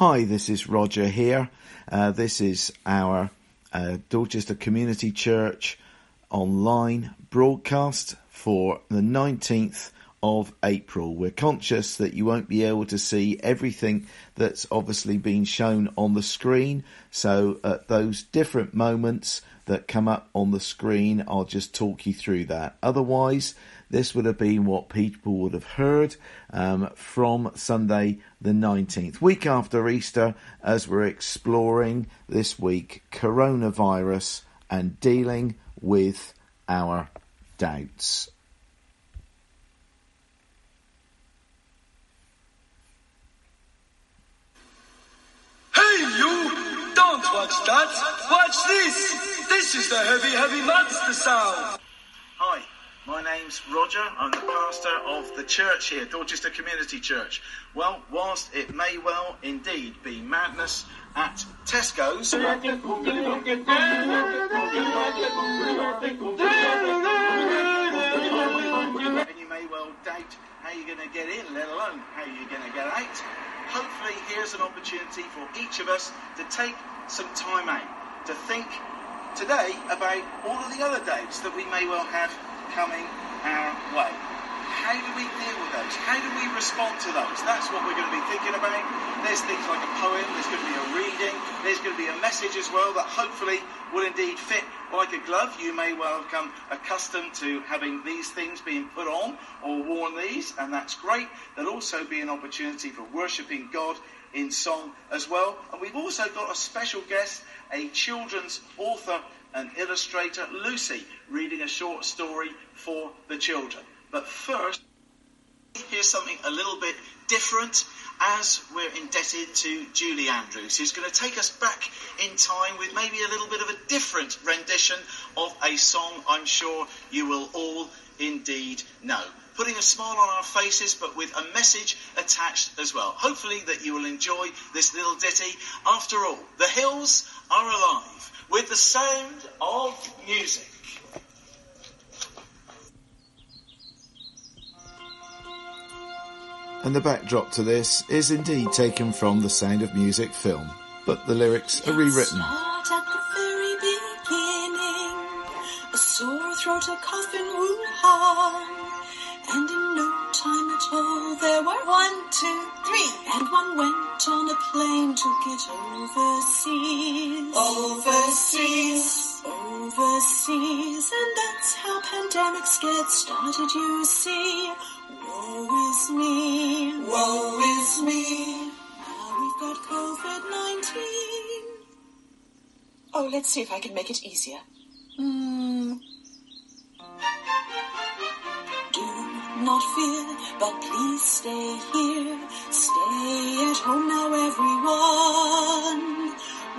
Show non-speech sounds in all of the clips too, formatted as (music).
Hi, this is Roger here. Uh, this is our uh, Dorchester Community Church online broadcast for the 19th of April. We're conscious that you won't be able to see everything that's obviously been shown on the screen. So at those different moments that come up on the screen, I'll just talk you through that. Otherwise, this would have been what people would have heard um, from Sunday the 19th, week after Easter, as we're exploring this week coronavirus and dealing with our doubts. Hey, you! Don't watch that! Watch this! This is the heavy, heavy monster sound! Hi, my name's Roger. I'm the pastor of the church here, Dorchester Community Church. Well, whilst it may well indeed be madness at Tesco's, and you may well doubt how you're going to get in, let alone how you're going to get out. Hopefully, here's an opportunity for each of us to take some time out to think today about all of the other doubts that we may well have coming our way. How do we deal with those? How do we respond to those? That's what we're going to be thinking about. There's things like a poem, there's going to be a reading, there's going to be a message as well that hopefully will indeed fit like a glove. You may well have come accustomed to having these things being put on or worn these, and that's great. There'll also be an opportunity for worshipping God in song as well. And we've also got a special guest, a children's author and illustrator, Lucy, reading a short story for the children. But first, here's something a little bit different as we're indebted to Julie Andrews, who's going to take us back in time with maybe a little bit of a different rendition of a song I'm sure you will all indeed know. Putting a smile on our faces, but with a message attached as well. Hopefully that you will enjoy this little ditty. After all, the hills are alive with the sound of music. And the backdrop to this is indeed taken from the Sound of Music film, but the lyrics are rewritten. Start at the very beginning, a sore throat, a cough in Wuhan, and in no time at all there were one, two, three, and one went on a plane to get overseas. Overseas. Overseas, and that's how pandemics get started, you see. Woe is me. Woe is me. Now we've got COVID-19. Oh, let's see if I can make it easier. Hmm. Not fear, but please stay here. Stay at home now, everyone.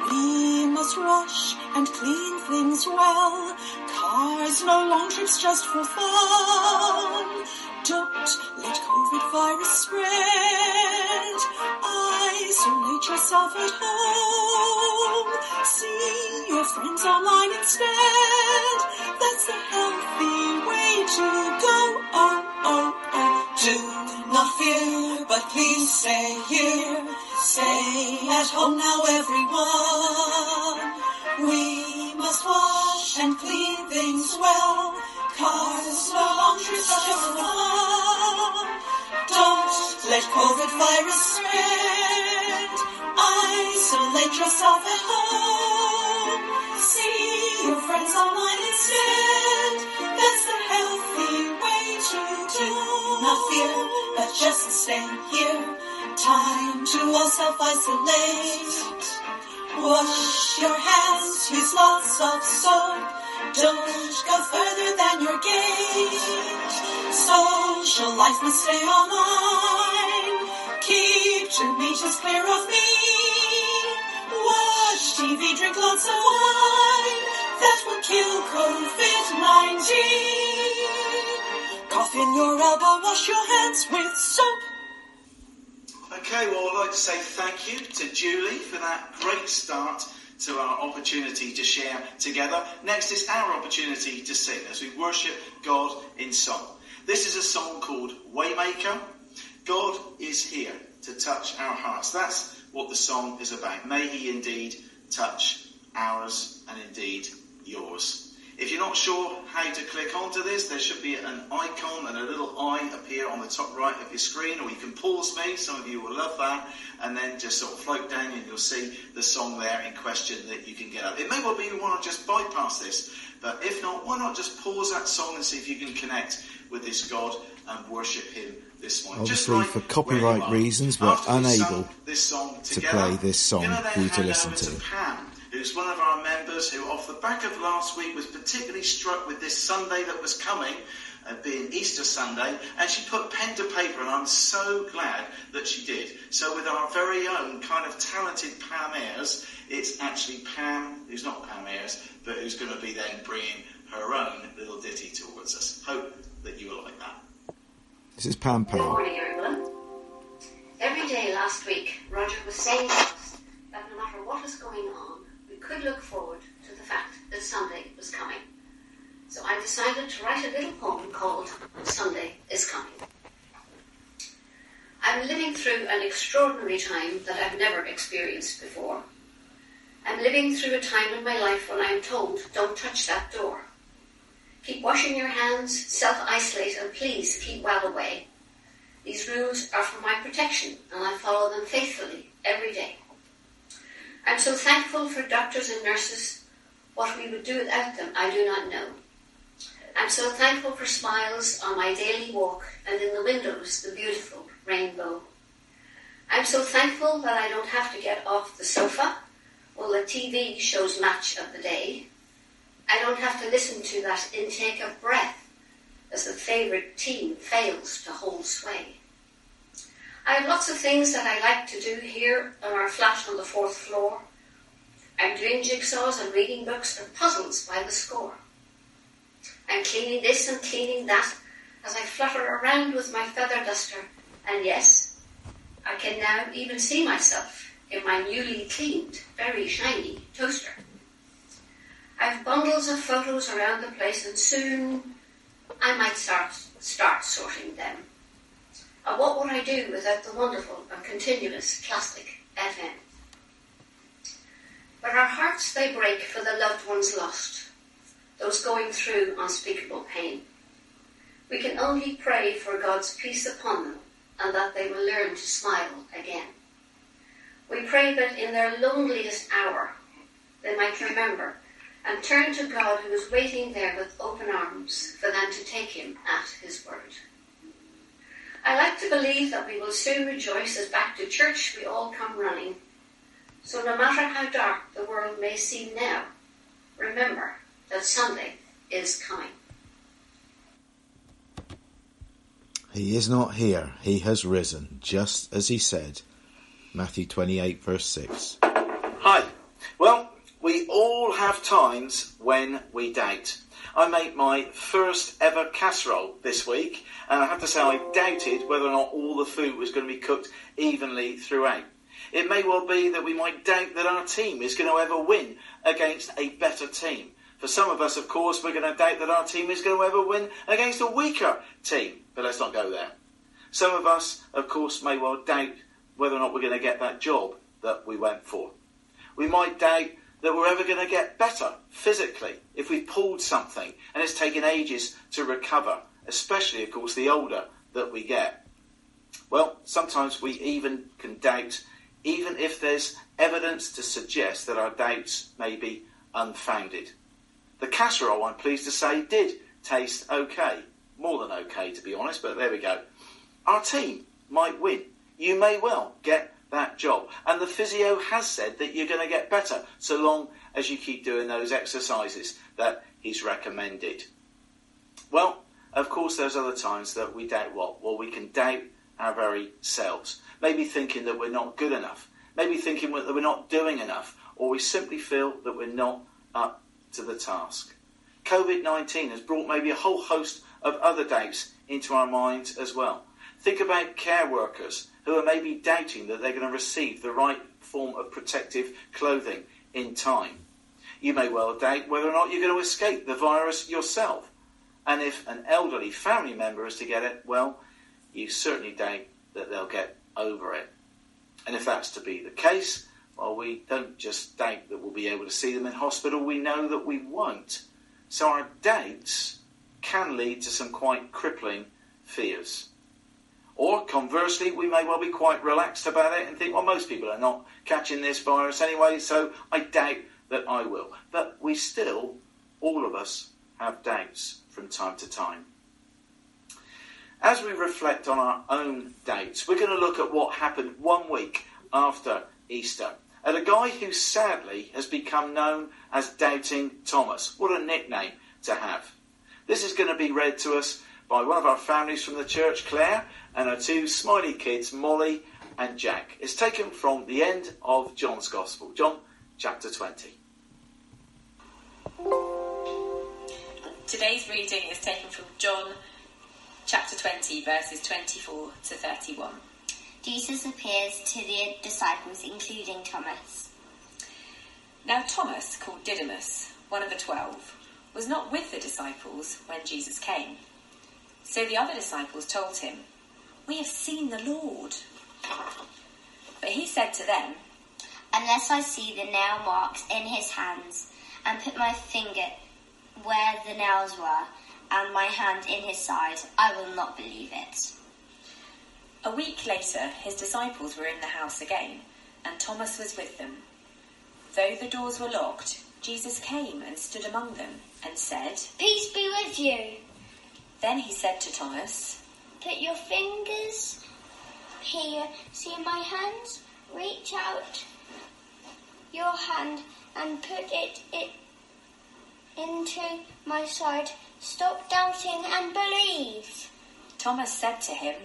We must rush and clean things well. Cars, no long trips just for fun. Don't let COVID virus spread. Isolate yourself at home. See your friends online instead. That's the healthy way to fear, but please stay here. Stay at home now, everyone. We must wash and clean things well. Cars no longer just fun. Don't let COVID virus spread. Isolate yourself at home. See your friends online instead. Not fear, but just stay here. Time to all self-isolate. Wash your hands, use lots of soap. Don't go further than your gate. Social life must stay online. Keep two meters clear of me. Watch TV, drink lots of wine. That will kill COVID-19. In your elbow, wash your hands with soap. Okay, well, I'd like to say thank you to Julie for that great start to our opportunity to share together. Next is our opportunity to sing as we worship God in song. This is a song called Waymaker. God is here to touch our hearts. That's what the song is about. May He indeed touch ours and indeed yours. If you're not sure how to click onto this, there should be an icon and a little eye appear on the top right of your screen, or you can pause me, some of you will love that, and then just sort of float down and you'll see the song there in question that you can get up. It may well be you want to just bypass this, but if not, why not just pause that song and see if you can connect with this God and worship Him this morning. Obviously, right for copyright reasons, we're unable song to play this song for you to listen to. Pam, who's one of our members who, off the back of last week, was particularly struck with this Sunday that was coming, uh, being Easter Sunday, and she put pen to paper, and I'm so glad that she did. So, with our very own kind of talented Pam Ayres, it's actually Pam, who's not Pam Ayres, but who's going to be then bringing her own little ditty towards us. Hope that you will like that. This is Pam Good morning, everyone. Every day last week, Roger was saying to us that no matter what was going on, we could look forward to the fact that Sunday was coming. So I decided to write a little poem called Sunday is Coming. I'm living through an extraordinary time that I've never experienced before. I'm living through a time in my life when I'm told, don't touch that door. Keep washing your hands, self isolate, and please keep well away. These rules are for my protection, and I follow them faithfully every day. I'm so thankful for doctors and nurses. What we would do without them, I do not know. I'm so thankful for smiles on my daily walk and in the windows, the beautiful rainbow. I'm so thankful that I don't have to get off the sofa while the TV shows match of the day. I don't have to listen to that intake of breath as the favourite team fails to hold sway. I have lots of things that I like to do here on our flat on the fourth floor. I'm doing jigsaws and reading books and puzzles by the score. I'm cleaning this and cleaning that as I flutter around with my feather duster. And yes, I can now even see myself in my newly cleaned, very shiny toaster. I've bundles of photos around the place and soon I might start, start sorting them. And what would I do without the wonderful and continuous classic FM? But our hearts they break for the loved ones lost, those going through unspeakable pain. We can only pray for God's peace upon them and that they will learn to smile again. We pray that in their loneliest hour they might remember and turn to God who is waiting there with open arms for them to take him at his word. I like to believe that we will soon rejoice as back to church we all come running. So no matter how dark the world may seem now, remember that Sunday is coming. He is not here, he has risen, just as he said. Matthew 28, verse 6. Hi. Well, we all have times when we doubt. I made my first ever casserole this week, and I have to say I doubted whether or not all the food was going to be cooked evenly throughout. It may well be that we might doubt that our team is going to ever win against a better team. For some of us, of course, we're going to doubt that our team is going to ever win against a weaker team. But let's not go there. Some of us, of course, may well doubt whether or not we're going to get that job that we went for. We might doubt that we're ever going to get better physically if we've pulled something and it's taken ages to recover, especially, of course, the older that we get. Well, sometimes we even can doubt, even if there's evidence to suggest that our doubts may be unfounded. The casserole, I'm pleased to say, did taste okay. More than okay, to be honest, but there we go. Our team might win. You may well get that job. And the physio has said that you're going to get better so long as you keep doing those exercises that he's recommended. Well, of course, there's other times that we doubt what? Well, we can doubt our very selves. Maybe thinking that we're not good enough. Maybe thinking that we're not doing enough. Or we simply feel that we're not up to the task. COVID 19 has brought maybe a whole host of other doubts into our minds as well. Think about care workers who are maybe doubting that they're going to receive the right form of protective clothing in time. You may well doubt whether or not you're going to escape the virus yourself. And if an elderly family member is to get it, well, you certainly doubt that they'll get over it. And if that's to be the case, well, we don't just doubt that we'll be able to see them in hospital, we know that we won't. So our doubts can lead to some quite crippling fears. Or conversely, we may well be quite relaxed about it and think, well, most people are not catching this virus anyway, so I doubt that I will. But we still, all of us, have doubts from time to time. As we reflect on our own doubts, we're going to look at what happened one week after Easter. At a guy who sadly has become known as Doubting Thomas. What a nickname to have. This is going to be read to us by one of our families from the church, Claire, and her two smiley kids, Molly and Jack. It's taken from the end of John's Gospel, John chapter 20. Today's reading is taken from John chapter 20, verses 24 to 31. Jesus appears to the disciples, including Thomas. Now, Thomas, called Didymus, one of the twelve, was not with the disciples when Jesus came. So the other disciples told him, We have seen the Lord. But he said to them, Unless I see the nail marks in his hands, and put my finger where the nails were, and my hand in his side, I will not believe it. A week later, his disciples were in the house again, and Thomas was with them. Though the doors were locked, Jesus came and stood among them and said, Peace be with you. Then he said to Thomas, Put your fingers here. See my hands? Reach out your hand and put it, it into my side. Stop doubting and believe. Thomas said to him,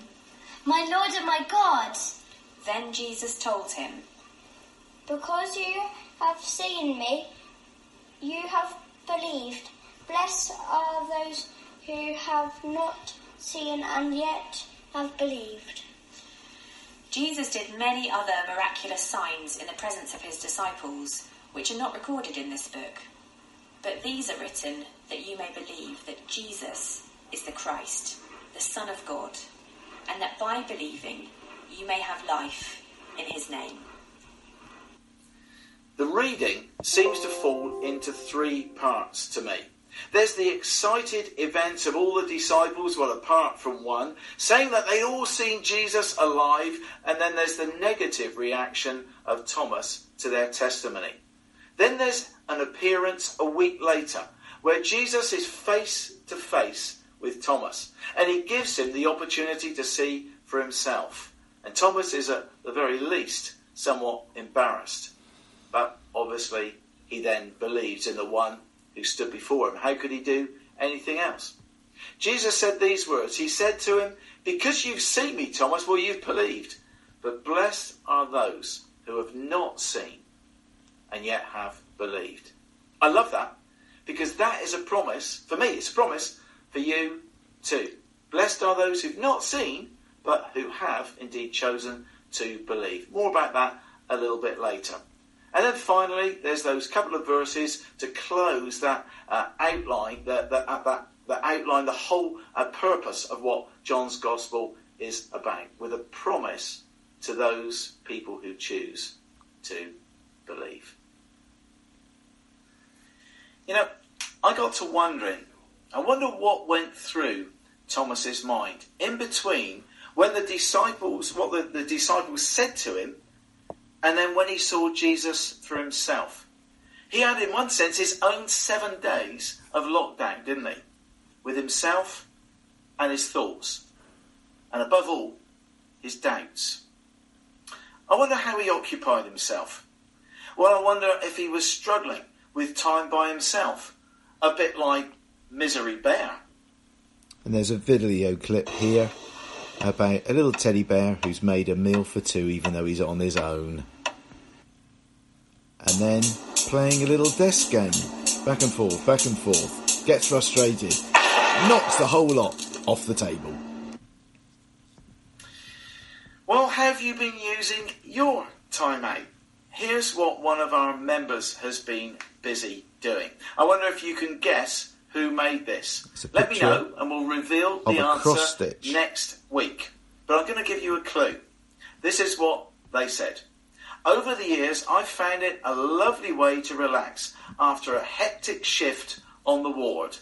My Lord and my God. Then Jesus told him, Because you have seen me, you have believed. Blessed are those who have not seen and yet have believed. Jesus did many other miraculous signs in the presence of his disciples, which are not recorded in this book. But these are written that you may believe that Jesus is the Christ, the Son of God, and that by believing you may have life in his name. The reading seems to fall into three parts to me. There's the excited events of all the disciples, well, apart from one, saying that they'd all seen Jesus alive, and then there's the negative reaction of Thomas to their testimony. Then there's an appearance a week later where Jesus is face to face with Thomas, and he gives him the opportunity to see for himself. And Thomas is at the very least somewhat embarrassed. But obviously, he then believes in the one who stood before him. How could he do anything else? Jesus said these words. He said to him, Because you've seen me, Thomas, well, you've believed. But blessed are those who have not seen and yet have believed. I love that because that is a promise, for me, it's a promise for you too. Blessed are those who've not seen, but who have indeed chosen to believe. More about that a little bit later. And then finally, there's those couple of verses to close that uh, outline, that, that, uh, that, that outline the whole uh, purpose of what John's Gospel is about, with a promise to those people who choose to believe. You know, I got to wondering, I wonder what went through Thomas's mind in between when the disciples, what the, the disciples said to him, and then when he saw Jesus for himself. He had, in one sense, his own seven days of lockdown, didn't he? With himself and his thoughts. And above all, his doubts. I wonder how he occupied himself. Well, I wonder if he was struggling with time by himself, a bit like Misery Bear. And there's a video clip here about a little teddy bear who's made a meal for two even though he's on his own. And then playing a little desk game, back and forth, back and forth, gets frustrated, knocks the whole lot off the table. Well, have you been using your time out? Here's what one of our members has been busy doing. I wonder if you can guess who made this. Let me know, and we'll reveal the answer next week. But I'm going to give you a clue. This is what they said. Over the years, I've found it a lovely way to relax after a hectic shift on the ward.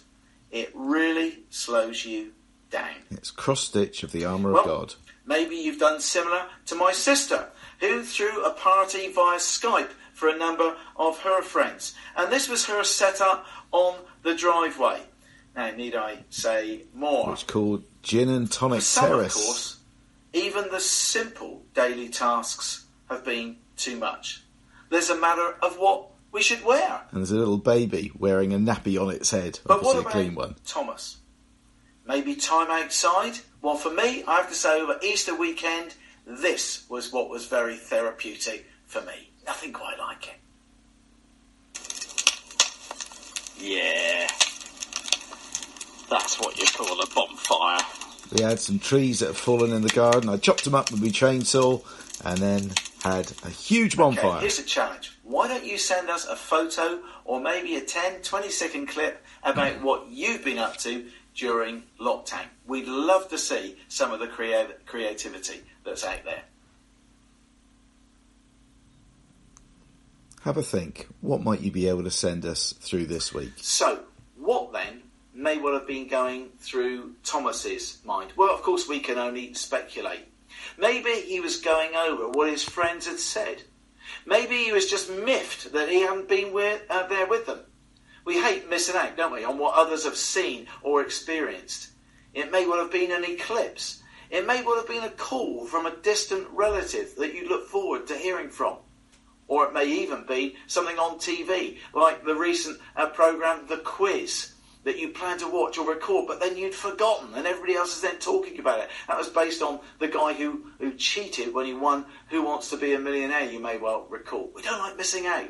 It really slows you down. It's cross stitch of the armour Well, of God. Maybe you've done similar to my sister, who threw a party via Skype for a number of her friends. And this was her setup on the driveway. Now, need I say more? It's called Gin and For Tonic some, of course, even the simple daily tasks have been too much. There's a matter of what we should wear. And there's a little baby wearing a nappy on its head. But what Obviously a clean one. Thomas? Maybe time outside? Well, for me, I have to say, over Easter weekend, this was what was very therapeutic for me. Nothing quite like it. Yeah. That's what you call a bonfire. We had some trees that had fallen in the garden. I chopped them up with my chainsaw and then had a huge bonfire. Okay, here's a challenge. Why don't you send us a photo or maybe a 10, 20 second clip about what you've been up to during lockdown? We'd love to see some of the crea- creativity that's out there. Have a think. What might you be able to send us through this week? So, what then may well have been going through Thomas's mind? Well, of course, we can only speculate. Maybe he was going over what his friends had said. Maybe he was just miffed that he hadn't been with, uh, there with them. We hate missing out, don't we, on what others have seen or experienced. It may well have been an eclipse. It may well have been a call from a distant relative that you look forward to hearing from. Or it may even be something on TV, like the recent uh, programme The Quiz, that you plan to watch or record, but then you'd forgotten, and everybody else is then talking about it. That was based on the guy who, who cheated when he won Who Wants to Be a Millionaire, you may well recall. We don't like missing out.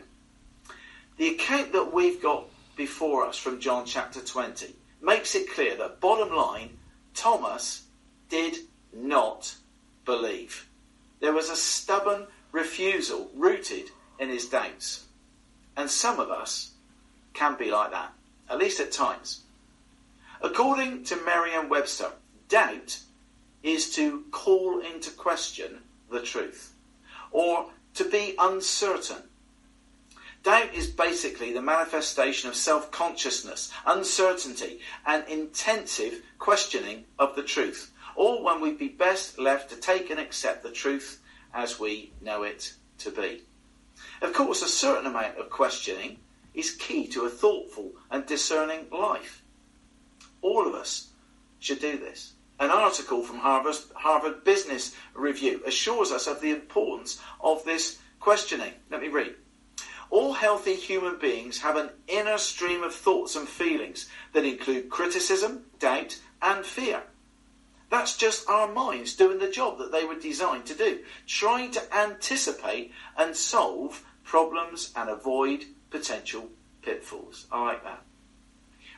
The account that we've got before us from John chapter 20 makes it clear that, bottom line, Thomas did not believe. There was a stubborn refusal rooted in his doubts. And some of us can be like that, at least at times. According to Merriam Webster, doubt is to call into question the truth or to be uncertain. Doubt is basically the manifestation of self consciousness, uncertainty, and intensive questioning of the truth, all when we'd be best left to take and accept the truth as we know it to be. Of course, a certain amount of questioning is key to a thoughtful and discerning life. All of us should do this. An article from Harvard, Business Review assures us of the importance of this questioning. Let me read. All healthy human beings have an inner stream of thoughts and feelings that include criticism, doubt, and fear. That's just our minds doing the job that they were designed to do, trying to anticipate and solve problems and avoid potential pitfalls. I like that.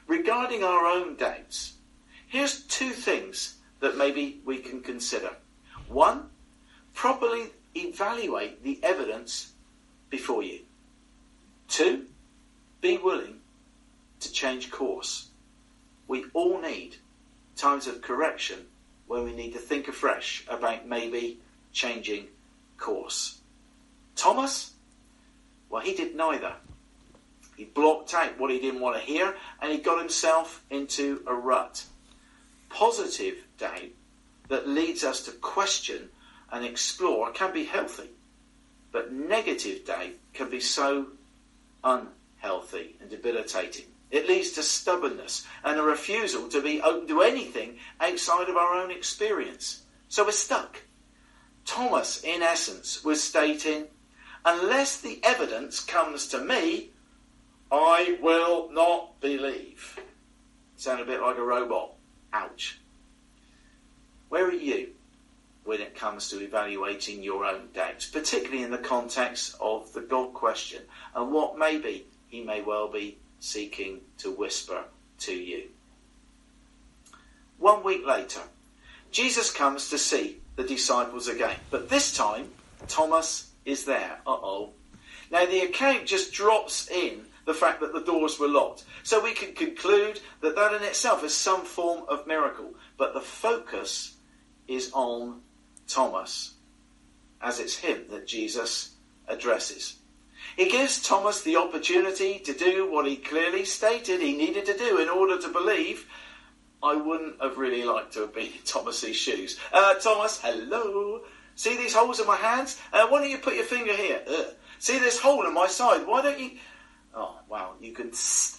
Regarding our own doubts, here's two things that maybe we can consider. One, properly evaluate the evidence before you. Two, be willing to change course. We all need times of correction when we need to think afresh about maybe changing course. Thomas? Well, he did neither. He blocked out what he didn't want to hear and he got himself into a rut. Positive doubt that leads us to question and explore can be healthy, but negative doubt can be so unhealthy and debilitating. It leads to stubbornness and a refusal to be open to anything outside of our own experience. So we're stuck. Thomas, in essence, was stating, unless the evidence comes to me, I will not believe. Sound a bit like a robot. Ouch. Where are you when it comes to evaluating your own doubts, particularly in the context of the God question and what maybe he may well be seeking to whisper to you? One week later, Jesus comes to see the disciples again, but this time Thomas is there. Uh oh. Now the account just drops in the fact that the doors were locked. So we can conclude that that in itself is some form of miracle. But the focus is on Thomas. as it's him that Jesus addresses. He gives Thomas the opportunity to do what he clearly stated he needed to do in order to believe. I wouldn't have really liked to have been in Thomas's shoes. Uh, Thomas, hello. See these holes in my hands? Uh, why don't you put your finger here? Ugh. See this hole in my side? Why don't you? Oh wow! You can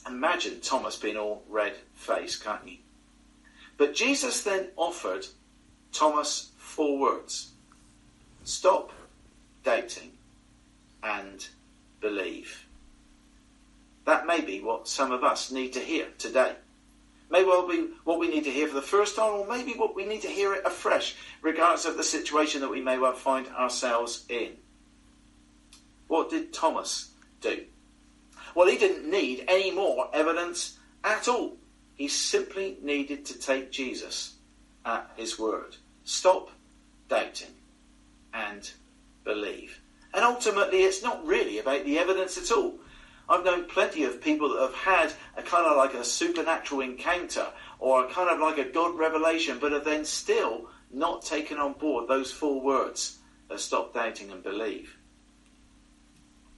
imagine Thomas being all red faced, can't you? But Jesus then offered Thomas four words: stop doubting and believe. That may be what some of us need to hear today. May well be what we need to hear for the first time, or maybe what we need to hear it afresh, regardless of the situation that we may well find ourselves in. What did Thomas do? Well, he didn't need any more evidence at all. He simply needed to take Jesus at his word. Stop doubting and believe. And ultimately, it's not really about the evidence at all. I've known plenty of people that have had a kind of like a supernatural encounter or a kind of like a God revelation, but have then still not taken on board those four words of stop doubting and believe.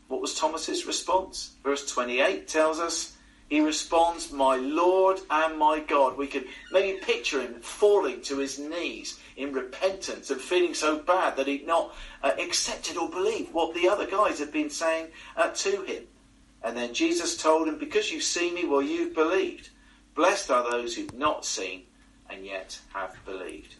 What was Thomas's response? Verse 28 tells us he responds, My Lord and my God. We can maybe picture him falling to his knees in repentance and feeling so bad that he'd not uh, accepted or believed what the other guys had been saying uh, to him. And then Jesus told him, Because you've seen me, well, you've believed. Blessed are those who've not seen and yet have believed.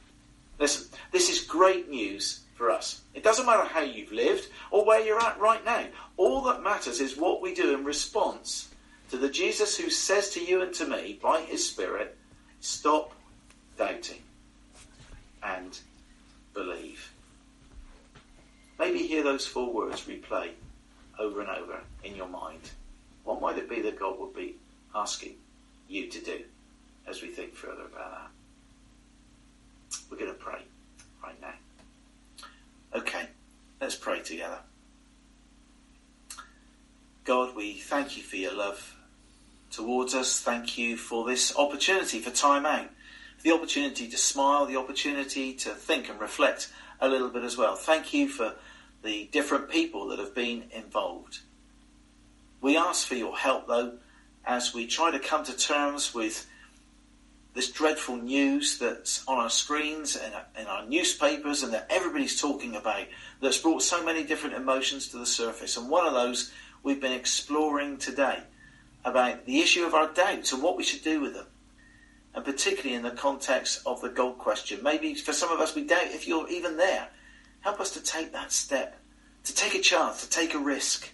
Listen, this is great news for us. It doesn't matter how you've lived or where you're at right now. All that matters is what we do in response to the Jesus who says to you and to me by his Spirit, stop doubting and believe. Maybe hear those four words replay over and over in your mind. What might it be that God would be asking you to do as we think further about that? We're going to pray right now. Okay, let's pray together. God, we thank you for your love towards us. Thank you for this opportunity for time out, the opportunity to smile, the opportunity to think and reflect a little bit as well. Thank you for the different people that have been involved. We ask for your help, though, as we try to come to terms with this dreadful news that's on our screens and in our newspapers and that everybody's talking about that's brought so many different emotions to the surface. And one of those we've been exploring today about the issue of our doubts and what we should do with them. And particularly in the context of the gold question. Maybe for some of us, we doubt if you're even there. Help us to take that step, to take a chance, to take a risk.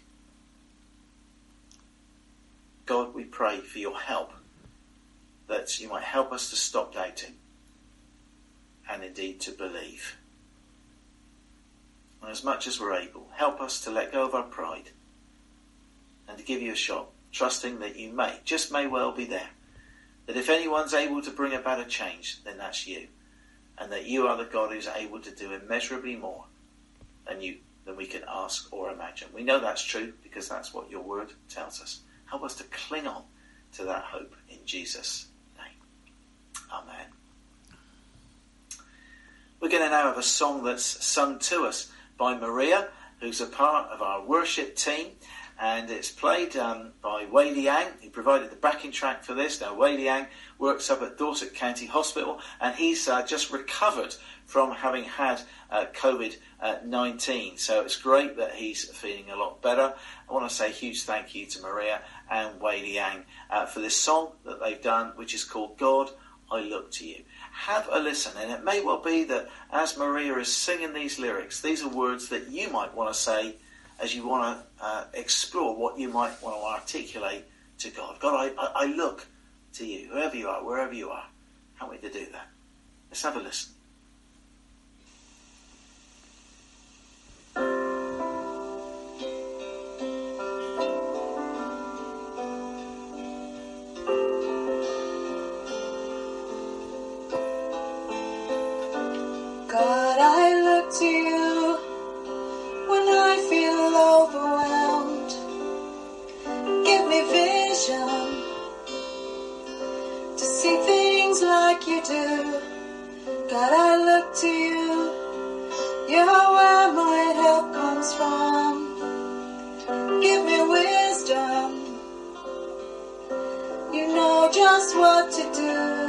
God, we pray for your help, that you might help us to stop doubting and indeed to believe. And as much as we're able, help us to let go of our pride and to give you a shot, trusting that you may, just may well be there. That if anyone's able to bring about a change, then that's you and that you are the God who's able to do immeasurably more than you than we can ask or imagine. We know that's true because that's what your word tells us. Help us to cling on to that hope in Jesus'. Amen. We're going to now have a song that's sung to us by Maria, who's a part of our worship team and it's played um, by Wei Liang. He provided the backing track for this. Now, Wei Liang works up at Dorset County Hospital, and he's uh, just recovered from having had uh, COVID 19. So it's great that he's feeling a lot better. I want to say a huge thank you to Maria and Wei Liang uh, for this song that they've done, which is called God, I Look to You. Have a listen, and it may well be that as Maria is singing these lyrics, these are words that you might want to say as you want to uh, explore what you might want to articulate to God. God, I, I, look to you, whoever you are, wherever you are. Help me to do that. Let's have a listen. God, I look to you. You're where my help comes from. Give me wisdom. You know just what to do.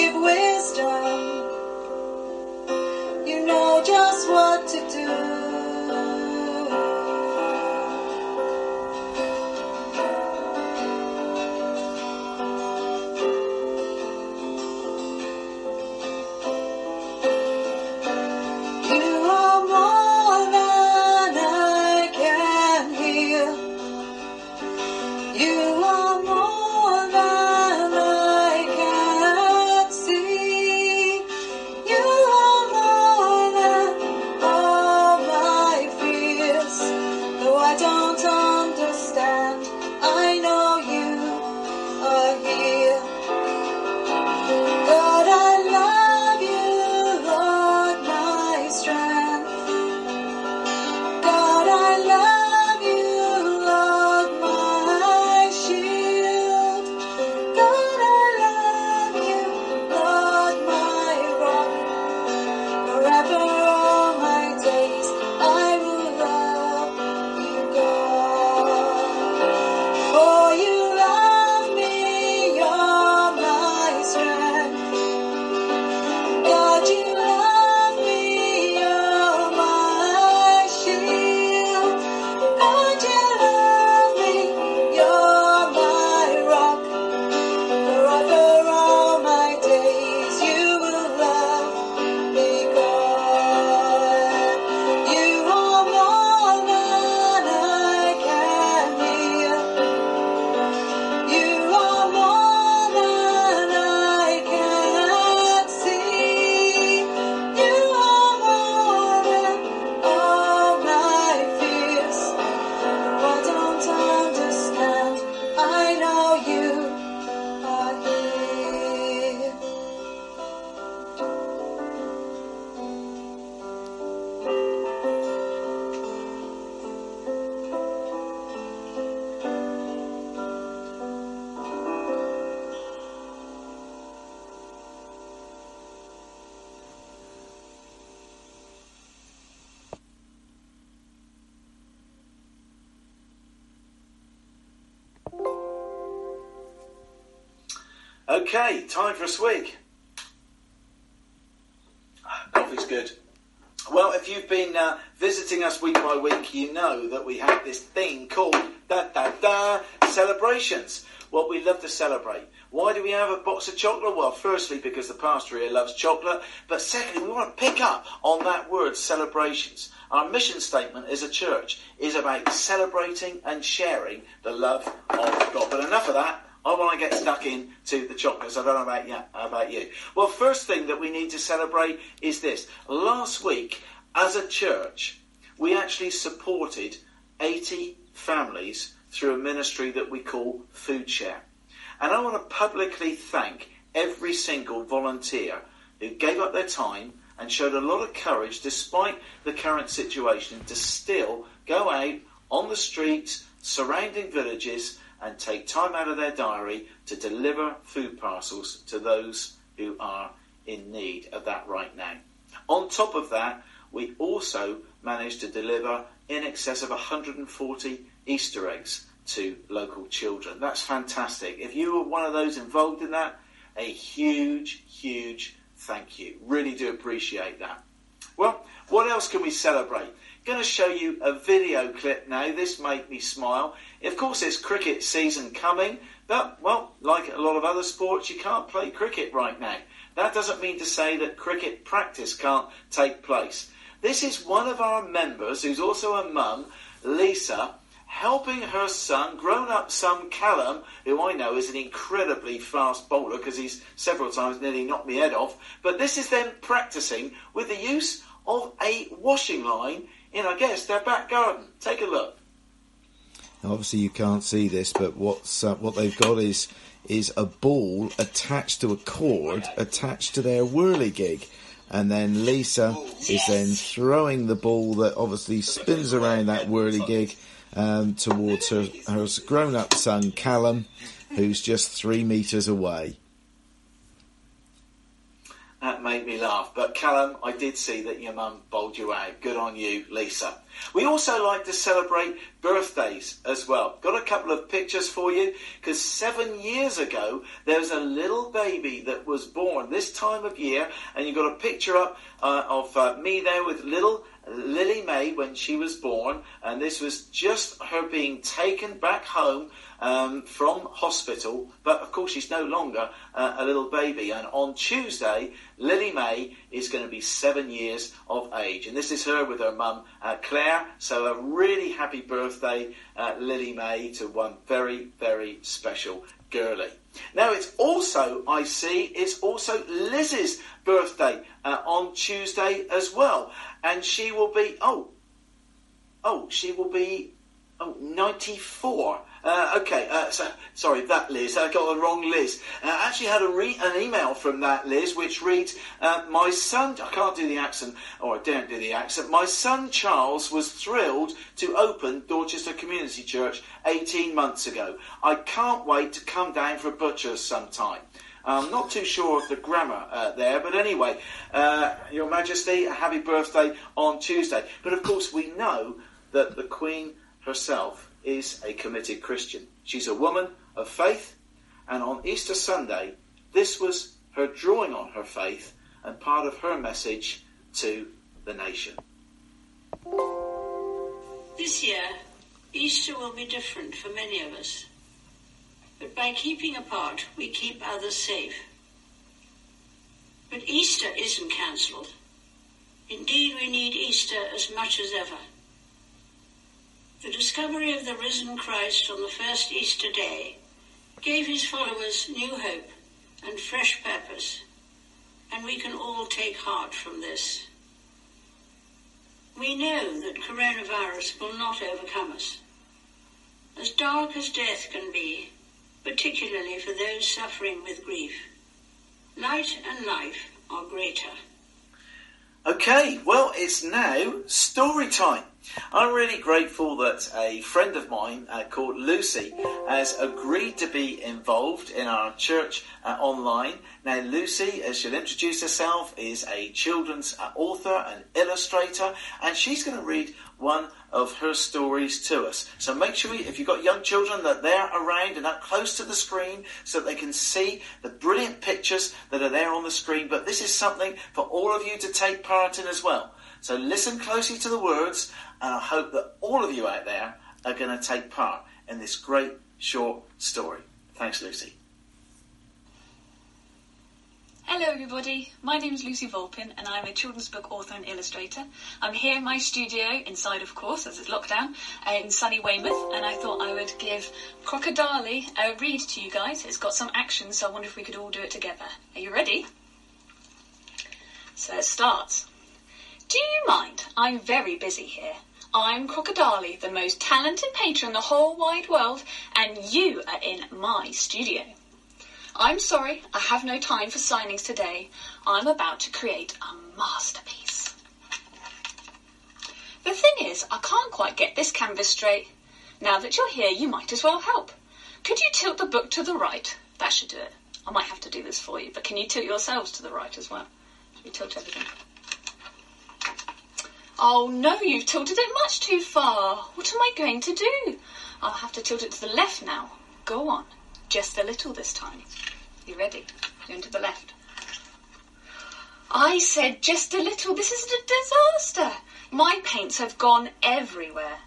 Give wisdom. Okay, time for a swig. Coffee's good. Well, if you've been uh, visiting us week by week, you know that we have this thing called da da da celebrations. What we love to celebrate. Why do we have a box of chocolate? Well, firstly, because the pastor here loves chocolate, but secondly, we want to pick up on that word celebrations. Our mission statement as a church is about celebrating and sharing the love of God. But enough of that. I want to get stuck in to the chocolates. I don't know about you. About you. Well, first thing that we need to celebrate is this. Last week, as a church, we actually supported 80 families through a ministry that we call Food Share. And I want to publicly thank every single volunteer who gave up their time and showed a lot of courage despite the current situation to still go out on the streets, surrounding villages, and take time out of their diary to deliver food parcels to those who are in need of that right now. On top of that, we also managed to deliver in excess of 140 Easter eggs to local children. That's fantastic. If you were one of those involved in that, a huge, huge thank you. Really do appreciate that. Well, what else can we celebrate? Going to show you a video clip now. This made me smile. Of course, it's cricket season coming, but, well, like a lot of other sports, you can't play cricket right now. That doesn't mean to say that cricket practice can't take place. This is one of our members, who's also a mum, Lisa, helping her son, grown up son Callum, who I know is an incredibly fast bowler because he's several times nearly knocked me head off. But this is them practicing with the use of a washing line in, I guess, their back garden. Take a look. Obviously, you can't see this, but what's uh, what they've got is is a ball attached to a cord attached to their whirligig. And then Lisa is then throwing the ball that obviously spins around that whirligig um, towards her, her grown up son Callum, who's just three metres away. That made me laugh. But Callum, I did see that your mum bowled you out. Good on you, Lisa. We also like to celebrate birthdays as well. Got a couple of pictures for you because seven years ago there was a little baby that was born this time of year, and you've got a picture up uh, of uh, me there with little Lily May when she was born, and this was just her being taken back home um, from hospital. But of course, she's no longer uh, a little baby. And on Tuesday, Lily May is going to be seven years of age, and this is her with her mum uh, Claire. So a really happy birthday, uh, Lily May, to one very very special girly. Now it's also, I see, it's also Liz's birthday uh, on Tuesday as well. And she will be, oh, oh, she will be, oh, 94. Uh, okay, uh, so sorry, that Liz. I got the wrong Liz. Uh, I actually had re- an email from that Liz, which reads, uh, "My son, I can't do the accent, or I don't do the accent. My son Charles was thrilled to open Dorchester Community Church 18 months ago. I can't wait to come down for a butchers sometime." I'm not too sure of the grammar uh, there, but anyway, uh, Your Majesty, a happy birthday on Tuesday. But of course, we know that the Queen herself is a committed Christian. She's a woman of faith, and on Easter Sunday, this was her drawing on her faith and part of her message to the nation. This year, Easter will be different for many of us. But by keeping apart, we keep others safe. But Easter isn't cancelled. Indeed, we need Easter as much as ever. The discovery of the risen Christ on the first Easter day gave his followers new hope and fresh purpose, and we can all take heart from this. We know that coronavirus will not overcome us. As dark as death can be, particularly for those suffering with grief, light and life are greater. Okay, well, it's now story time. I'm really grateful that a friend of mine uh, called Lucy has agreed to be involved in our church uh, online. Now, Lucy, as she'll introduce herself, is a children's uh, author and illustrator, and she's going to read one of her stories to us. So make sure, if you've got young children, that they're around and up close to the screen so that they can see the brilliant pictures that are there on the screen. But this is something for all of you to take part in as well. So listen closely to the words, and I hope that all of you out there are going to take part in this great short story. Thanks, Lucy. Hello everybody, my name is Lucy Volpin and I'm a children's book author and illustrator. I'm here in my studio, inside of course, as it's lockdown, uh, in sunny Weymouth, and I thought I would give Crocodile a read to you guys. It's got some action, so I wonder if we could all do it together. Are you ready? So it starts. Do you mind? I'm very busy here. I'm Crocodile, the most talented painter in the whole wide world, and you are in my studio. I'm sorry, I have no time for signings today. I'm about to create a masterpiece. The thing is, I can't quite get this canvas straight. Now that you're here, you might as well help. Could you tilt the book to the right? That should do it. I might have to do this for you, but can you tilt yourselves to the right as well? Should we tilt everything? Oh no, you've tilted it much too far. What am I going to do? I'll have to tilt it to the left now. Go on. Just a little this time. You ready? Going to the left. I said just a little. This is a disaster. My paints have gone everywhere.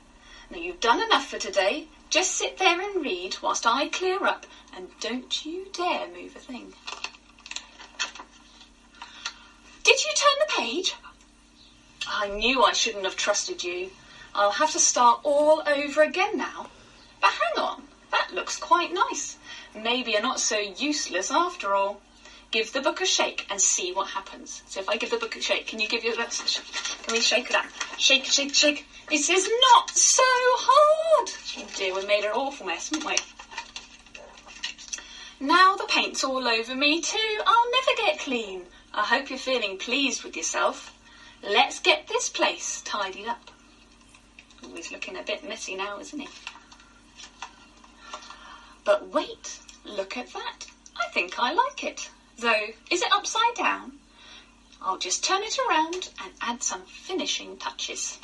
Now you've done enough for today. Just sit there and read whilst I clear up, and don't you dare move a thing. Did you turn the page? I knew I shouldn't have trusted you. I'll have to start all over again now. But hang on, that looks quite nice. Maybe you're not so useless after all. Give the book a shake and see what happens. So if I give the book a shake, can you give your can we shake it up? Shake, shake, shake. This is not so hard. Oh dear, we made an awful mess, haven't we? Now the paint's all over me too. I'll never get clean. I hope you're feeling pleased with yourself. Let's get this place tidied up. Oh, he's looking a bit messy now, isn't he? But wait, look at that. I think I like it. Though, is it upside down? I'll just turn it around and add some finishing touches.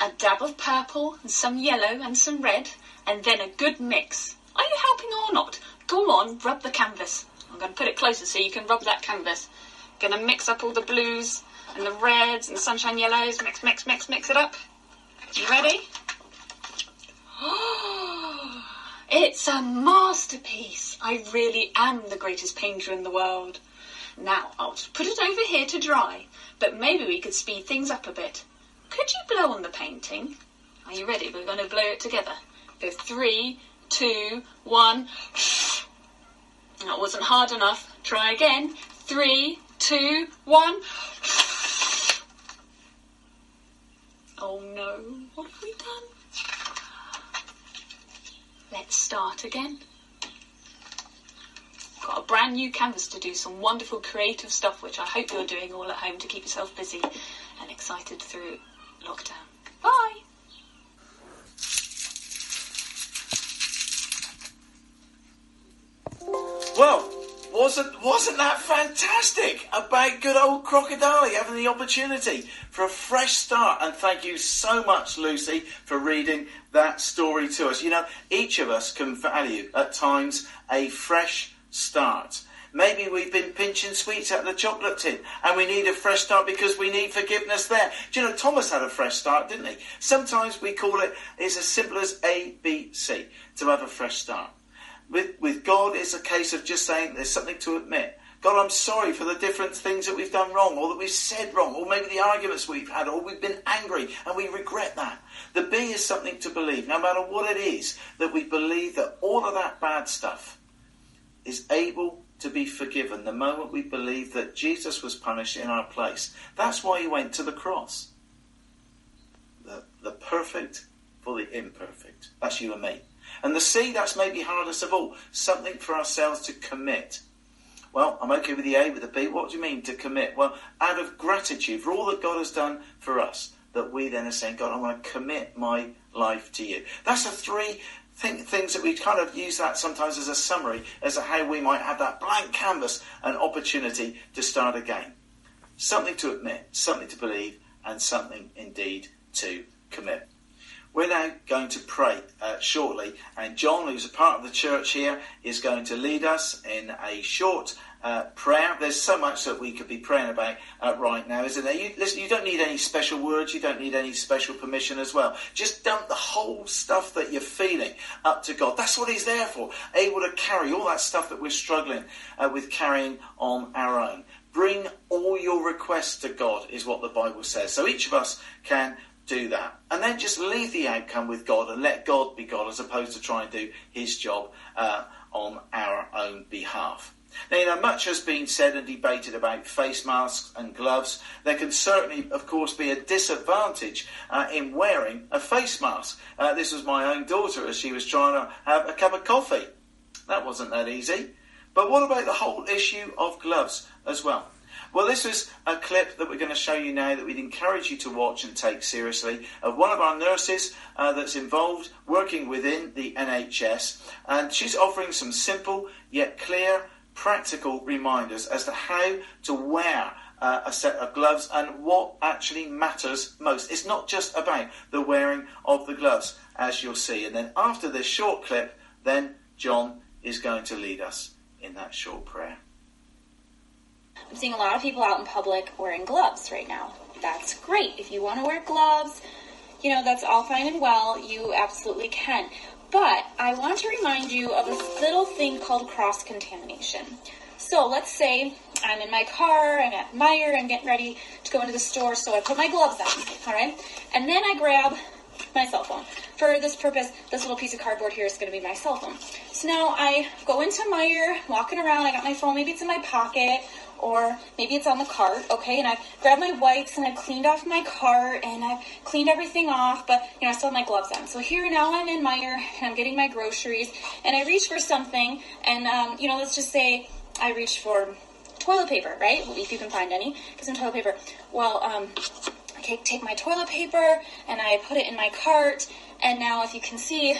A dab of purple and some yellow and some red, and then a good mix. Are you helping or not? Go on, rub the canvas. I'm going to put it closer so you can rub that canvas. Going to mix up all the blues and the reds and sunshine yellows. Mix, mix, mix, mix it up. You ready? (gasps) It's a masterpiece. I really am the greatest painter in the world. Now, I'll just put it over here to dry, but maybe we could speed things up a bit. Could you blow on the painting? Are you ready? We're going to blow it together. Go three, two, one. (sighs) That wasn't hard enough. Try again. Three, two, one. Oh no, what have we done? Let's start again. Got a brand new canvas to do some wonderful creative stuff, which I hope you're doing all at home to keep yourself busy and excited through lockdown. Bye! Well, wasn't wasn't that fantastic about good old Crocodile having the opportunity for a fresh start? And thank you so much, Lucy, for reading that story to us. You know, each of us can value at times a fresh start. Maybe we've been pinching sweets out of the chocolate tin and we need a fresh start because we need forgiveness there. Do you know, Thomas had a fresh start, didn't he? Sometimes we call it, it's as simple as A, B, C, to have a fresh start. With, with God, it's a case of just saying there's something to admit. God, I'm sorry for the different things that we've done wrong, or that we've said wrong, or maybe the arguments we've had, or we've been angry and we regret that. The B is something to believe, no matter what it is, that we believe that all of that bad stuff is able to be forgiven the moment we believe that Jesus was punished in our place. That's why he went to the cross. The, the perfect for the imperfect. That's you and me. And the C, that's maybe hardest of all. Something for ourselves to commit. Well, I'm okay with the A, with the B. What do you mean to commit? Well, out of gratitude for all that God has done for us, that we then are saying, God, I want to commit my life to you. That's the three thing, things that we kind of use that sometimes as a summary as to how we might have that blank canvas and opportunity to start again. Something to admit, something to believe, and something indeed to. We're now going to pray uh, shortly, and John, who's a part of the church here, is going to lead us in a short uh, prayer. There's so much that we could be praying about uh, right now, isn't there? You, listen, you don't need any special words, you don't need any special permission as well. Just dump the whole stuff that you're feeling up to God. That's what He's there for, able to carry all that stuff that we're struggling uh, with carrying on our own. Bring all your requests to God, is what the Bible says. So each of us can do that. And then just leave the outcome with God and let God be God as opposed to try and do his job uh, on our own behalf. Now, you know, much has been said and debated about face masks and gloves. There can certainly, of course, be a disadvantage uh, in wearing a face mask. Uh, this was my own daughter as she was trying to have a cup of coffee. That wasn't that easy. But what about the whole issue of gloves as well? Well, this is a clip that we're going to show you now that we'd encourage you to watch and take seriously of one of our nurses uh, that's involved working within the NHS. And she's offering some simple yet clear, practical reminders as to how to wear uh, a set of gloves and what actually matters most. It's not just about the wearing of the gloves, as you'll see. And then after this short clip, then John is going to lead us in that short prayer. I'm seeing a lot of people out in public wearing gloves right now. That's great. If you want to wear gloves, you know, that's all fine and well. You absolutely can. But I want to remind you of a little thing called cross contamination. So let's say I'm in my car, I'm at Meijer, I'm getting ready to go into the store, so I put my gloves on, all right? And then I grab my cell phone. For this purpose, this little piece of cardboard here is going to be my cell phone. So now I go into Meijer, walking around, I got my phone, maybe it's in my pocket, or maybe it's on the cart, okay? And I've grabbed my wipes and I've cleaned off my cart and I've cleaned everything off, but you know, I still have my gloves on. So here now I'm in Meijer and I'm getting my groceries and I reach for something and, um, you know, let's just say I reach for toilet paper, right? If you can find any, get some toilet paper. Well, um, I take, take my toilet paper and I put it in my cart and now if you can see,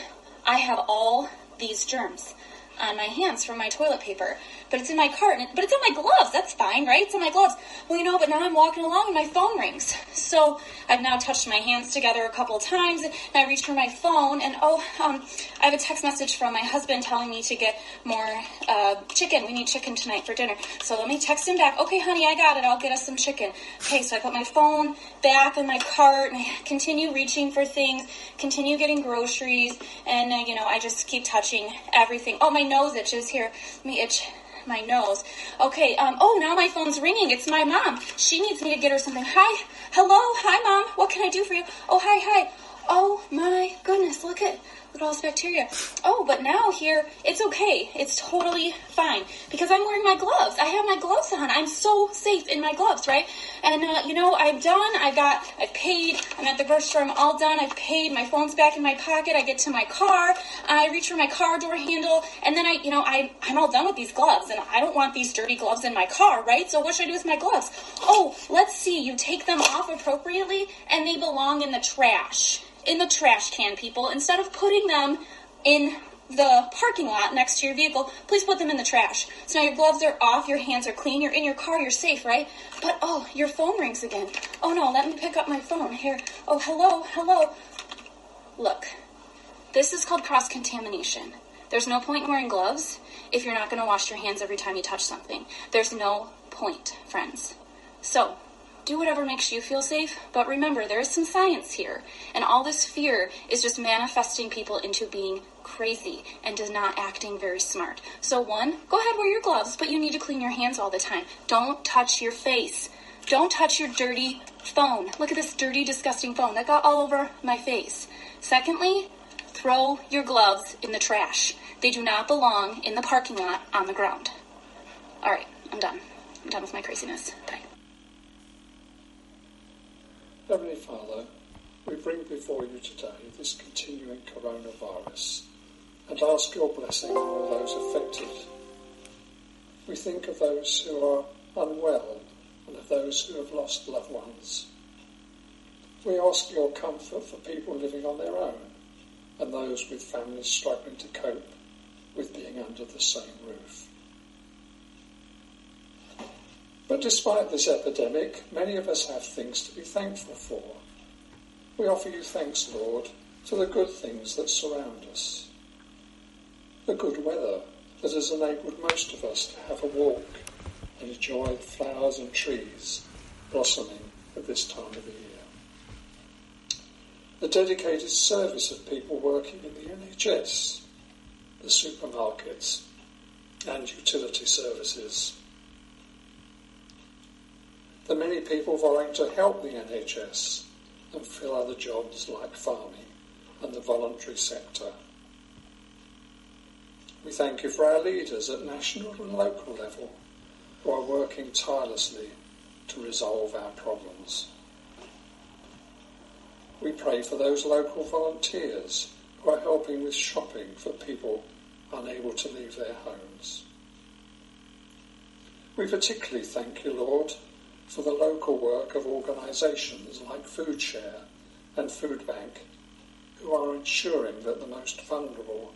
I have all these germs on my hands from my toilet paper. But it's in my cart, and, but it's on my gloves. That's fine, right? It's on my gloves. Well, you know, but now I'm walking along and my phone rings. So I've now touched my hands together a couple times, and I reach for my phone, and oh, um, I have a text message from my husband telling me to get more uh, chicken. We need chicken tonight for dinner. So let me text him back. Okay, honey, I got it. I'll get us some chicken. Okay, so I put my phone back in my cart, and I continue reaching for things, continue getting groceries, and uh, you know, I just keep touching everything. Oh, my nose itches here. Let me itch my nose. Okay, um, oh, now my phone's ringing. It's my mom. She needs me to get her something. Hi, hello, hi, mom. What can I do for you? Oh, hi, hi. Oh my goodness, look at at all this bacteria. Oh, but now here it's okay. It's totally fine because I'm wearing my gloves. I have my gloves on. I'm so safe in my gloves, right? And uh, you know, I'm done. I got, I've paid. I'm at the grocery store. I'm all done. I've paid. My phone's back in my pocket. I get to my car. I reach for my car door handle, and then I, you know, I I'm all done with these gloves, and I don't want these dirty gloves in my car, right? So what should I do with my gloves? Oh, let's see. You take them off appropriately, and they belong in the trash in the trash can, people. Instead of putting them in the parking lot next to your vehicle, please put them in the trash. So now your gloves are off, your hands are clean, you're in your car, you're safe, right? But oh, your phone rings again. Oh no, let me pick up my phone. Here. Oh, hello, hello. Look, this is called cross contamination. There's no point in wearing gloves if you're not going to wash your hands every time you touch something. There's no point, friends. So, do whatever makes you feel safe, but remember, there is some science here, and all this fear is just manifesting people into being crazy and does not acting very smart. So, one, go ahead, wear your gloves, but you need to clean your hands all the time. Don't touch your face. Don't touch your dirty phone. Look at this dirty, disgusting phone that got all over my face. Secondly, throw your gloves in the trash. They do not belong in the parking lot on the ground. All right, I'm done. I'm done with my craziness. Bye. Heavenly Father, we bring before you today this continuing coronavirus and ask your blessing on all those affected. We think of those who are unwell and of those who have lost loved ones. We ask your comfort for people living on their own and those with families struggling to cope with being under the same roof. But despite this epidemic, many of us have things to be thankful for. We offer you thanks, Lord, for the good things that surround us. The good weather that has enabled most of us to have a walk and enjoy the flowers and trees blossoming at this time of the year. The dedicated service of people working in the NHS, the supermarkets, and utility services the many people vying to help the NHS and fill other jobs like farming and the voluntary sector. We thank you for our leaders at national and local level who are working tirelessly to resolve our problems. We pray for those local volunteers who are helping with shopping for people unable to leave their homes. We particularly thank you, Lord, for the local work of organisations like FoodShare and Food Bank, who are ensuring that the most vulnerable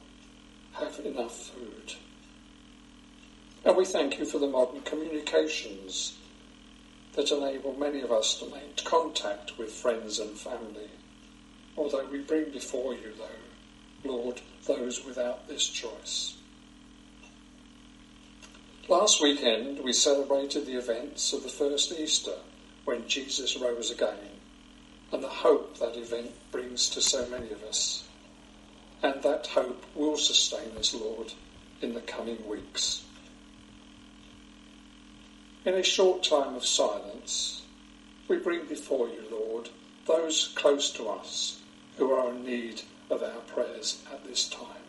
have enough food. And we thank you for the modern communications that enable many of us to make contact with friends and family, although we bring before you, though, Lord, those without this choice. Last weekend we celebrated the events of the first Easter when Jesus rose again and the hope that event brings to so many of us. And that hope will sustain us, Lord, in the coming weeks. In a short time of silence, we bring before you, Lord, those close to us who are in need of our prayers at this time.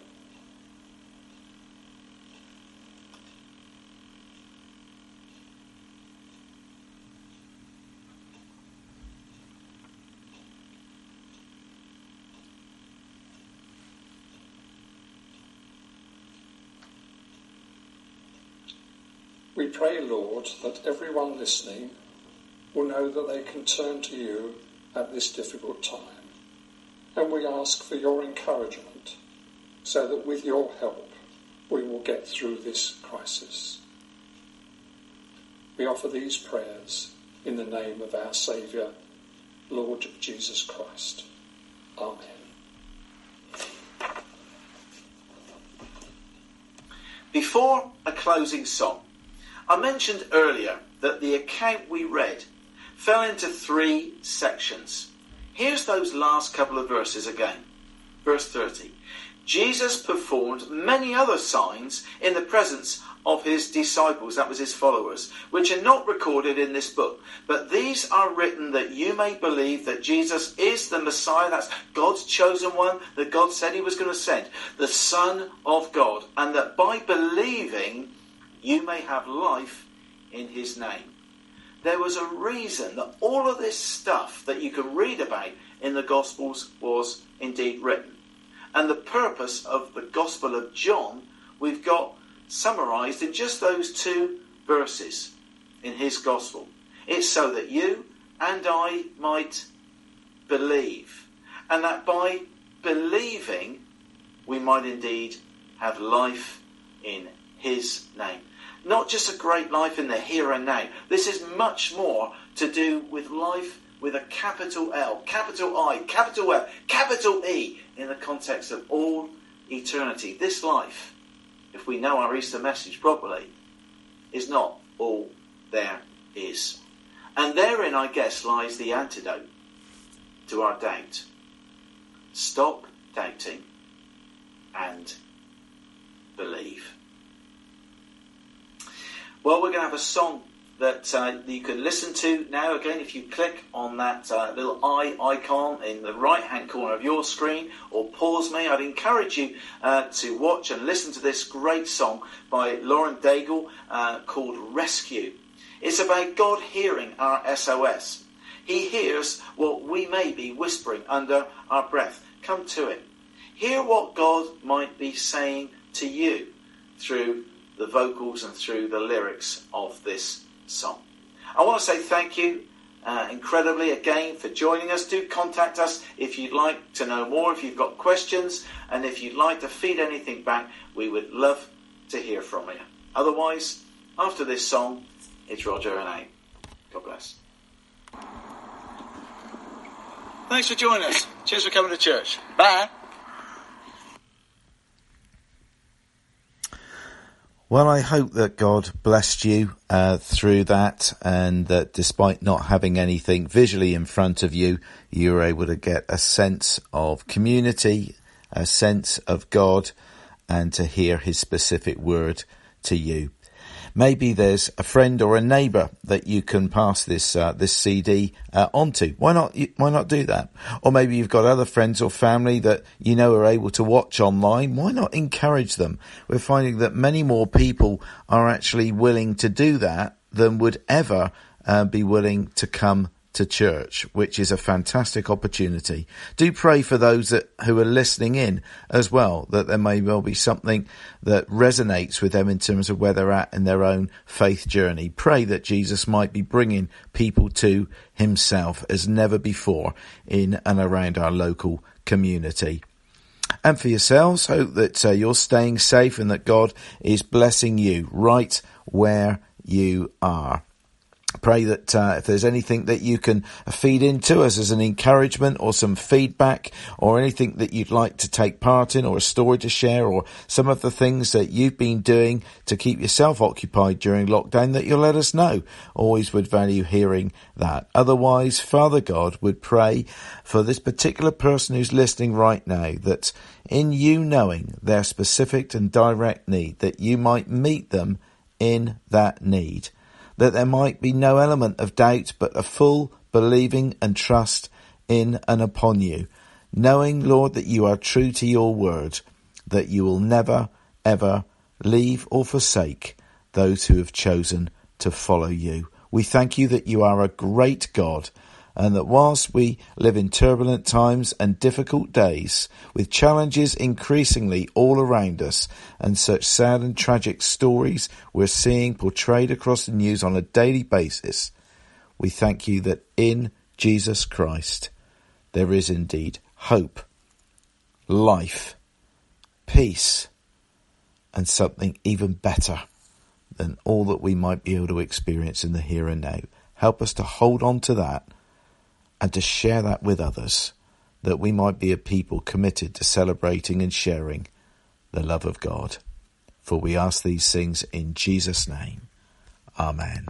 We pray, Lord, that everyone listening will know that they can turn to you at this difficult time. And we ask for your encouragement so that with your help we will get through this crisis. We offer these prayers in the name of our Saviour, Lord Jesus Christ. Amen. Before a closing song, I mentioned earlier that the account we read fell into three sections. Here's those last couple of verses again. Verse 30. Jesus performed many other signs in the presence of his disciples, that was his followers, which are not recorded in this book. But these are written that you may believe that Jesus is the Messiah, that's God's chosen one, that God said he was going to send, the Son of God, and that by believing you may have life in his name. There was a reason that all of this stuff that you can read about in the Gospels was indeed written. And the purpose of the Gospel of John, we've got summarized in just those two verses in his Gospel. It's so that you and I might believe, and that by believing we might indeed have life in his name. Not just a great life in the here and now. This is much more to do with life with a capital L, capital I, capital L, capital E in the context of all eternity. This life, if we know our Easter message properly, is not all there is. And therein, I guess, lies the antidote to our doubt. Stop doubting and believe. Well, we're going to have a song that uh, you can listen to now. Again, if you click on that uh, little eye icon in the right hand corner of your screen or pause me, I'd encourage you uh, to watch and listen to this great song by Lauren Daigle uh, called Rescue. It's about God hearing our SOS. He hears what we may be whispering under our breath. Come to Him. Hear what God might be saying to you through the vocals and through the lyrics of this song. I want to say thank you uh, incredibly again for joining us. Do contact us if you'd like to know more, if you've got questions, and if you'd like to feed anything back, we would love to hear from you. Otherwise, after this song, it's Roger and A. God bless. Thanks for joining us. Cheers for coming to church. Bye. Well, I hope that God blessed you uh, through that, and that despite not having anything visually in front of you, you were able to get a sense of community, a sense of God, and to hear His specific word to you. Maybe there's a friend or a neighbour that you can pass this uh, this CD uh, onto. Why not? Why not do that? Or maybe you've got other friends or family that you know are able to watch online. Why not encourage them? We're finding that many more people are actually willing to do that than would ever uh, be willing to come to church, which is a fantastic opportunity. Do pray for those that, who are listening in as well, that there may well be something that resonates with them in terms of where they're at in their own faith journey. Pray that Jesus might be bringing people to himself as never before in and around our local community. And for yourselves, hope that uh, you're staying safe and that God is blessing you right where you are pray that uh, if there's anything that you can feed into us as an encouragement or some feedback or anything that you'd like to take part in or a story to share or some of the things that you've been doing to keep yourself occupied during lockdown that you'll let us know. Always would value hearing that. Otherwise, Father God would pray for this particular person who's listening right now that in you knowing their specific and direct need that you might meet them in that need that there might be no element of doubt, but a full believing and trust in and upon you, knowing, Lord, that you are true to your word, that you will never, ever leave or forsake those who have chosen to follow you. We thank you that you are a great God and that whilst we live in turbulent times and difficult days, with challenges increasingly all around us, and such sad and tragic stories we're seeing portrayed across the news on a daily basis, we thank you that in Jesus Christ there is indeed hope, life, peace, and something even better than all that we might be able to experience in the here and now. Help us to hold on to that and to share that with others, that we might be a people committed to celebrating and sharing the love of God. For we ask these things in Jesus' name. Amen.